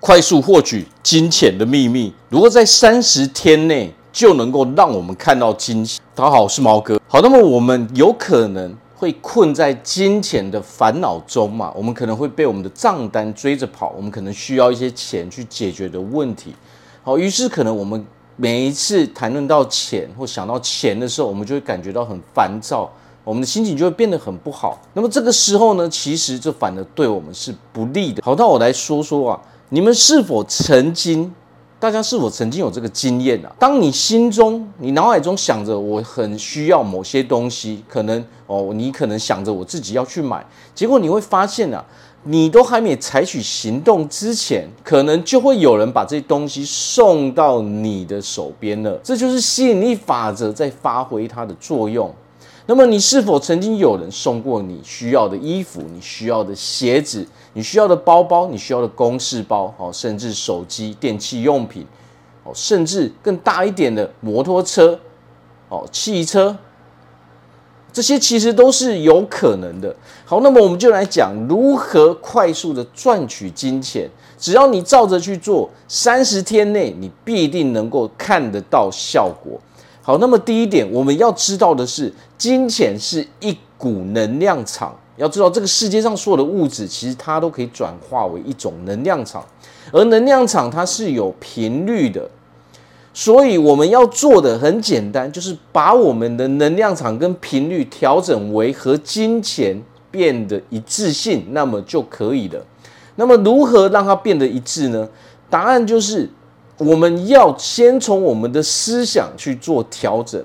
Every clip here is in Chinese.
快速获取金钱的秘密，如果在三十天内就能够让我们看到金钱。大家好，我是毛哥。好，那么我们有可能会困在金钱的烦恼中嘛？我们可能会被我们的账单追着跑，我们可能需要一些钱去解决的问题。好，于是可能我们每一次谈论到钱或想到钱的时候，我们就会感觉到很烦躁。我们的心情就会变得很不好。那么这个时候呢，其实这反而对我们是不利的。好，那我来说说啊，你们是否曾经，大家是否曾经有这个经验啊？当你心中、你脑海中想着我很需要某些东西，可能哦，你可能想着我自己要去买，结果你会发现啊，你都还没采取行动之前，可能就会有人把这些东西送到你的手边了。这就是吸引力法则在发挥它的作用。那么，你是否曾经有人送过你需要的衣服、你需要的鞋子、你需要的包包、你需要的公事包，哦，甚至手机、电器用品，哦，甚至更大一点的摩托车，哦，汽车，这些其实都是有可能的。好，那么我们就来讲如何快速的赚取金钱。只要你照着去做，三十天内你必定能够看得到效果。好，那么第一点，我们要知道的是，金钱是一股能量场。要知道，这个世界上所有的物质，其实它都可以转化为一种能量场，而能量场它是有频率的。所以我们要做的很简单，就是把我们的能量场跟频率调整为和金钱变得一致性，那么就可以了。那么如何让它变得一致呢？答案就是。我们要先从我们的思想去做调整。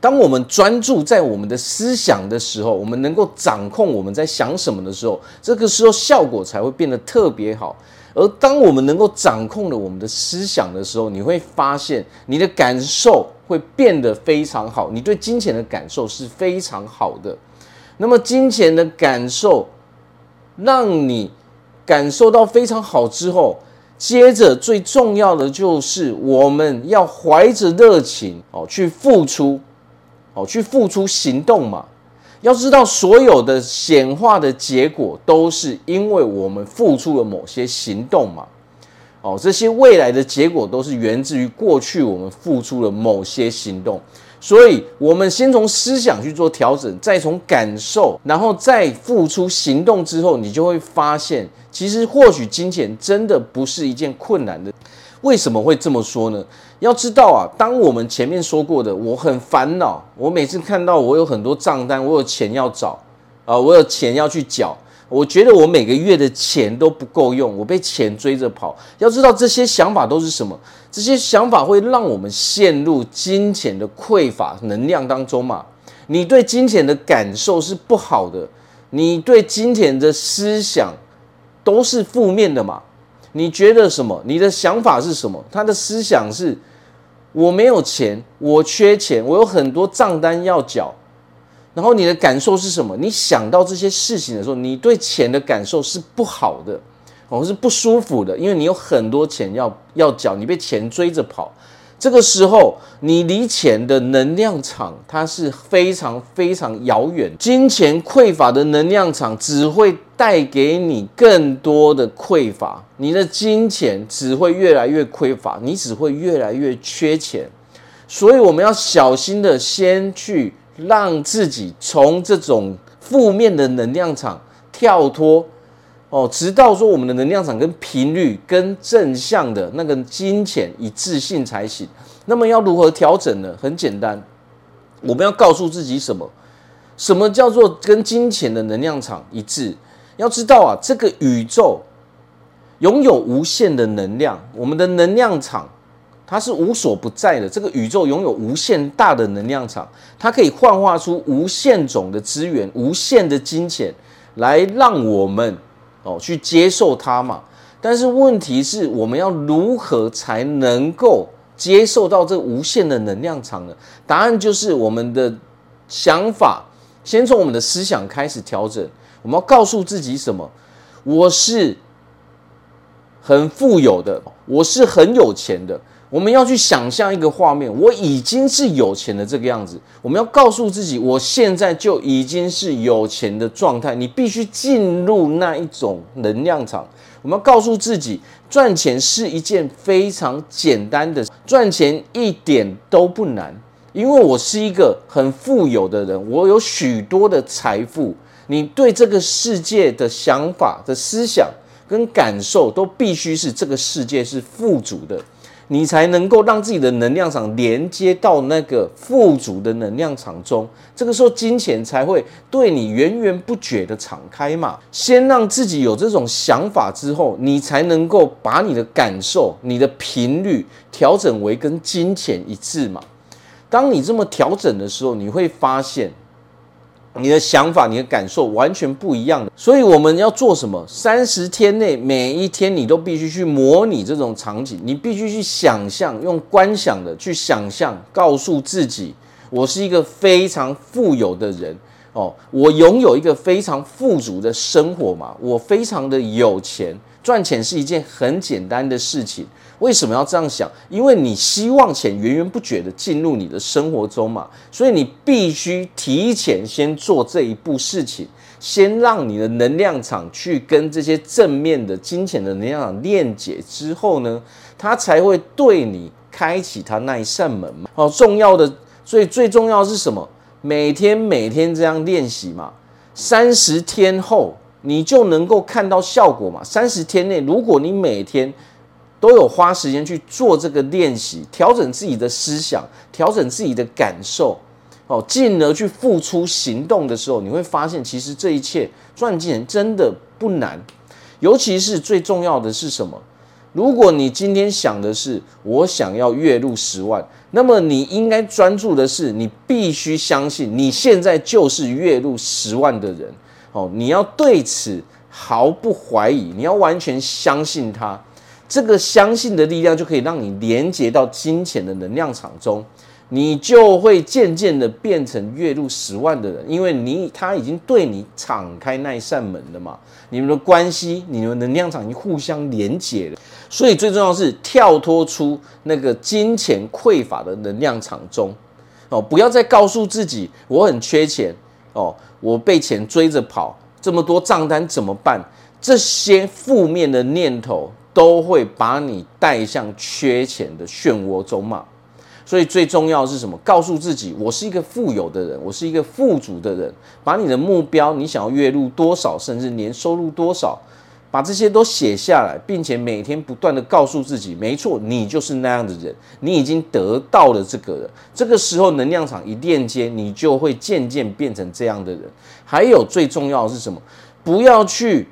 当我们专注在我们的思想的时候，我们能够掌控我们在想什么的时候，这个时候效果才会变得特别好。而当我们能够掌控了我们的思想的时候，你会发现你的感受会变得非常好，你对金钱的感受是非常好的。那么金钱的感受让你感受到非常好之后，接着，最重要的就是我们要怀着热情哦，去付出，哦，去付出行动嘛。要知道，所有的显化的结果都是因为我们付出了某些行动嘛。哦，这些未来的结果都是源自于过去我们付出了某些行动。所以，我们先从思想去做调整，再从感受，然后再付出行动之后，你就会发现，其实或许金钱真的不是一件困难的。为什么会这么说呢？要知道啊，当我们前面说过的，我很烦恼，我每次看到我有很多账单，我有钱要找，啊，我有钱要去缴。我觉得我每个月的钱都不够用，我被钱追着跑。要知道这些想法都是什么？这些想法会让我们陷入金钱的匮乏能量当中嘛？你对金钱的感受是不好的，你对金钱的思想都是负面的嘛？你觉得什么？你的想法是什么？他的思想是：我没有钱，我缺钱，我有很多账单要缴。然后你的感受是什么？你想到这些事情的时候，你对钱的感受是不好的，哦，是不舒服的，因为你有很多钱要要缴，你被钱追着跑。这个时候，你离钱的能量场它是非常非常遥远，金钱匮乏的能量场只会带给你更多的匮乏，你的金钱只会越来越匮乏，你只会越来越缺钱。所以我们要小心的先去。让自己从这种负面的能量场跳脱哦，直到说我们的能量场跟频率跟正向的那个金钱一致性才行。那么要如何调整呢？很简单，我们要告诉自己什么？什么叫做跟金钱的能量场一致？要知道啊，这个宇宙拥有无限的能量，我们的能量场。它是无所不在的，这个宇宙拥有无限大的能量场，它可以幻化出无限种的资源、无限的金钱，来让我们哦去接受它嘛。但是问题是我们要如何才能够接受到这无限的能量场呢？答案就是我们的想法，先从我们的思想开始调整。我们要告诉自己什么？我是很富有的，我是很有钱的。我们要去想象一个画面，我已经是有钱的这个样子。我们要告诉自己，我现在就已经是有钱的状态。你必须进入那一种能量场。我们要告诉自己，赚钱是一件非常简单的，赚钱一点都不难，因为我是一个很富有的人，我有许多的财富。你对这个世界的想法的思想跟感受，都必须是这个世界是富足的。你才能够让自己的能量场连接到那个富足的能量场中，这个时候金钱才会对你源源不绝的敞开嘛。先让自己有这种想法之后，你才能够把你的感受、你的频率调整为跟金钱一致嘛。当你这么调整的时候，你会发现。你的想法、你的感受完全不一样的，所以我们要做什么？三十天内每一天你都必须去模拟这种场景，你必须去想象，用观想的去想象，告诉自己，我是一个非常富有的人。哦，我拥有一个非常富足的生活嘛，我非常的有钱，赚钱是一件很简单的事情。为什么要这样想？因为你希望钱源源不绝的进入你的生活中嘛，所以你必须提前先做这一步事情，先让你的能量场去跟这些正面的金钱的能量场链接之后呢，它才会对你开启它那一扇门嘛。好，重要的，所以最重要的是什么？每天每天这样练习嘛，三十天后你就能够看到效果嘛。三十天内，如果你每天都有花时间去做这个练习，调整自己的思想，调整自己的感受，哦，进而去付出行动的时候，你会发现，其实这一切赚钱真的不难。尤其是最重要的是什么？如果你今天想的是我想要月入十万，那么你应该专注的是，你必须相信你现在就是月入十万的人。哦，你要对此毫不怀疑，你要完全相信他。这个相信的力量就可以让你连接到金钱的能量场中，你就会渐渐的变成月入十万的人，因为你他已经对你敞开那一扇门了嘛，你们的关系，你们能量场已经互相连接了，所以最重要是跳脱出那个金钱匮乏的能量场中，哦，不要再告诉自己我很缺钱哦，我被钱追着跑，这么多账单怎么办？这些负面的念头。都会把你带向缺钱的漩涡中嘛，所以最重要的是什么？告诉自己，我是一个富有的人，我是一个富足的人。把你的目标，你想要月入多少，甚至年收入多少，把这些都写下来，并且每天不断的告诉自己，没错，你就是那样的人，你已经得到了这个人。这个时候能量场一链接，你就会渐渐变成这样的人。还有最重要的是什么？不要去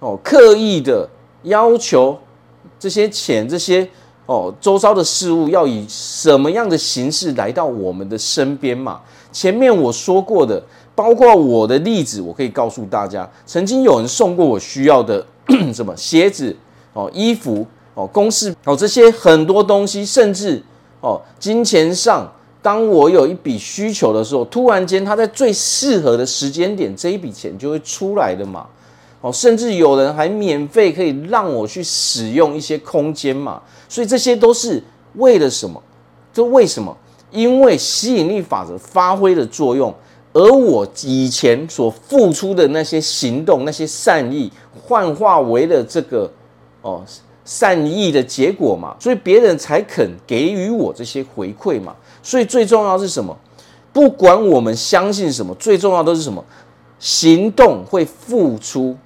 哦刻意的。要求这些钱、这些哦周遭的事物要以什么样的形式来到我们的身边嘛？前面我说过的，包括我的例子，我可以告诉大家，曾经有人送过我需要的 什么鞋子哦、衣服哦、公式哦这些很多东西，甚至哦金钱上，当我有一笔需求的时候，突然间他在最适合的时间点，这一笔钱就会出来的嘛。哦，甚至有人还免费可以让我去使用一些空间嘛，所以这些都是为了什么？这为什么？因为吸引力法则发挥的作用，而我以前所付出的那些行动、那些善意，幻化为了这个哦善意的结果嘛，所以别人才肯给予我这些回馈嘛。所以最重要是什么？不管我们相信什么，最重要的是什么？行动会付出。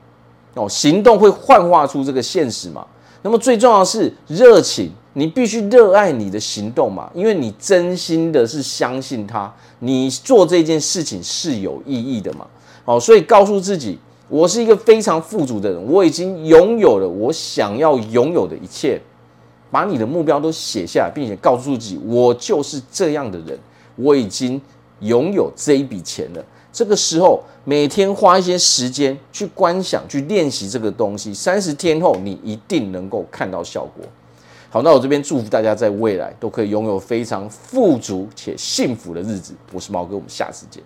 哦，行动会幻化出这个现实嘛？那么最重要是热情，你必须热爱你的行动嘛，因为你真心的是相信他，你做这件事情是有意义的嘛。好，所以告诉自己，我是一个非常富足的人，我已经拥有了我想要拥有的一切。把你的目标都写下来，并且告诉自己，我就是这样的人，我已经拥有这一笔钱了。这个时候，每天花一些时间去观想、去练习这个东西，三十天后你一定能够看到效果。好，那我这边祝福大家在未来都可以拥有非常富足且幸福的日子。我是毛哥，我们下次见。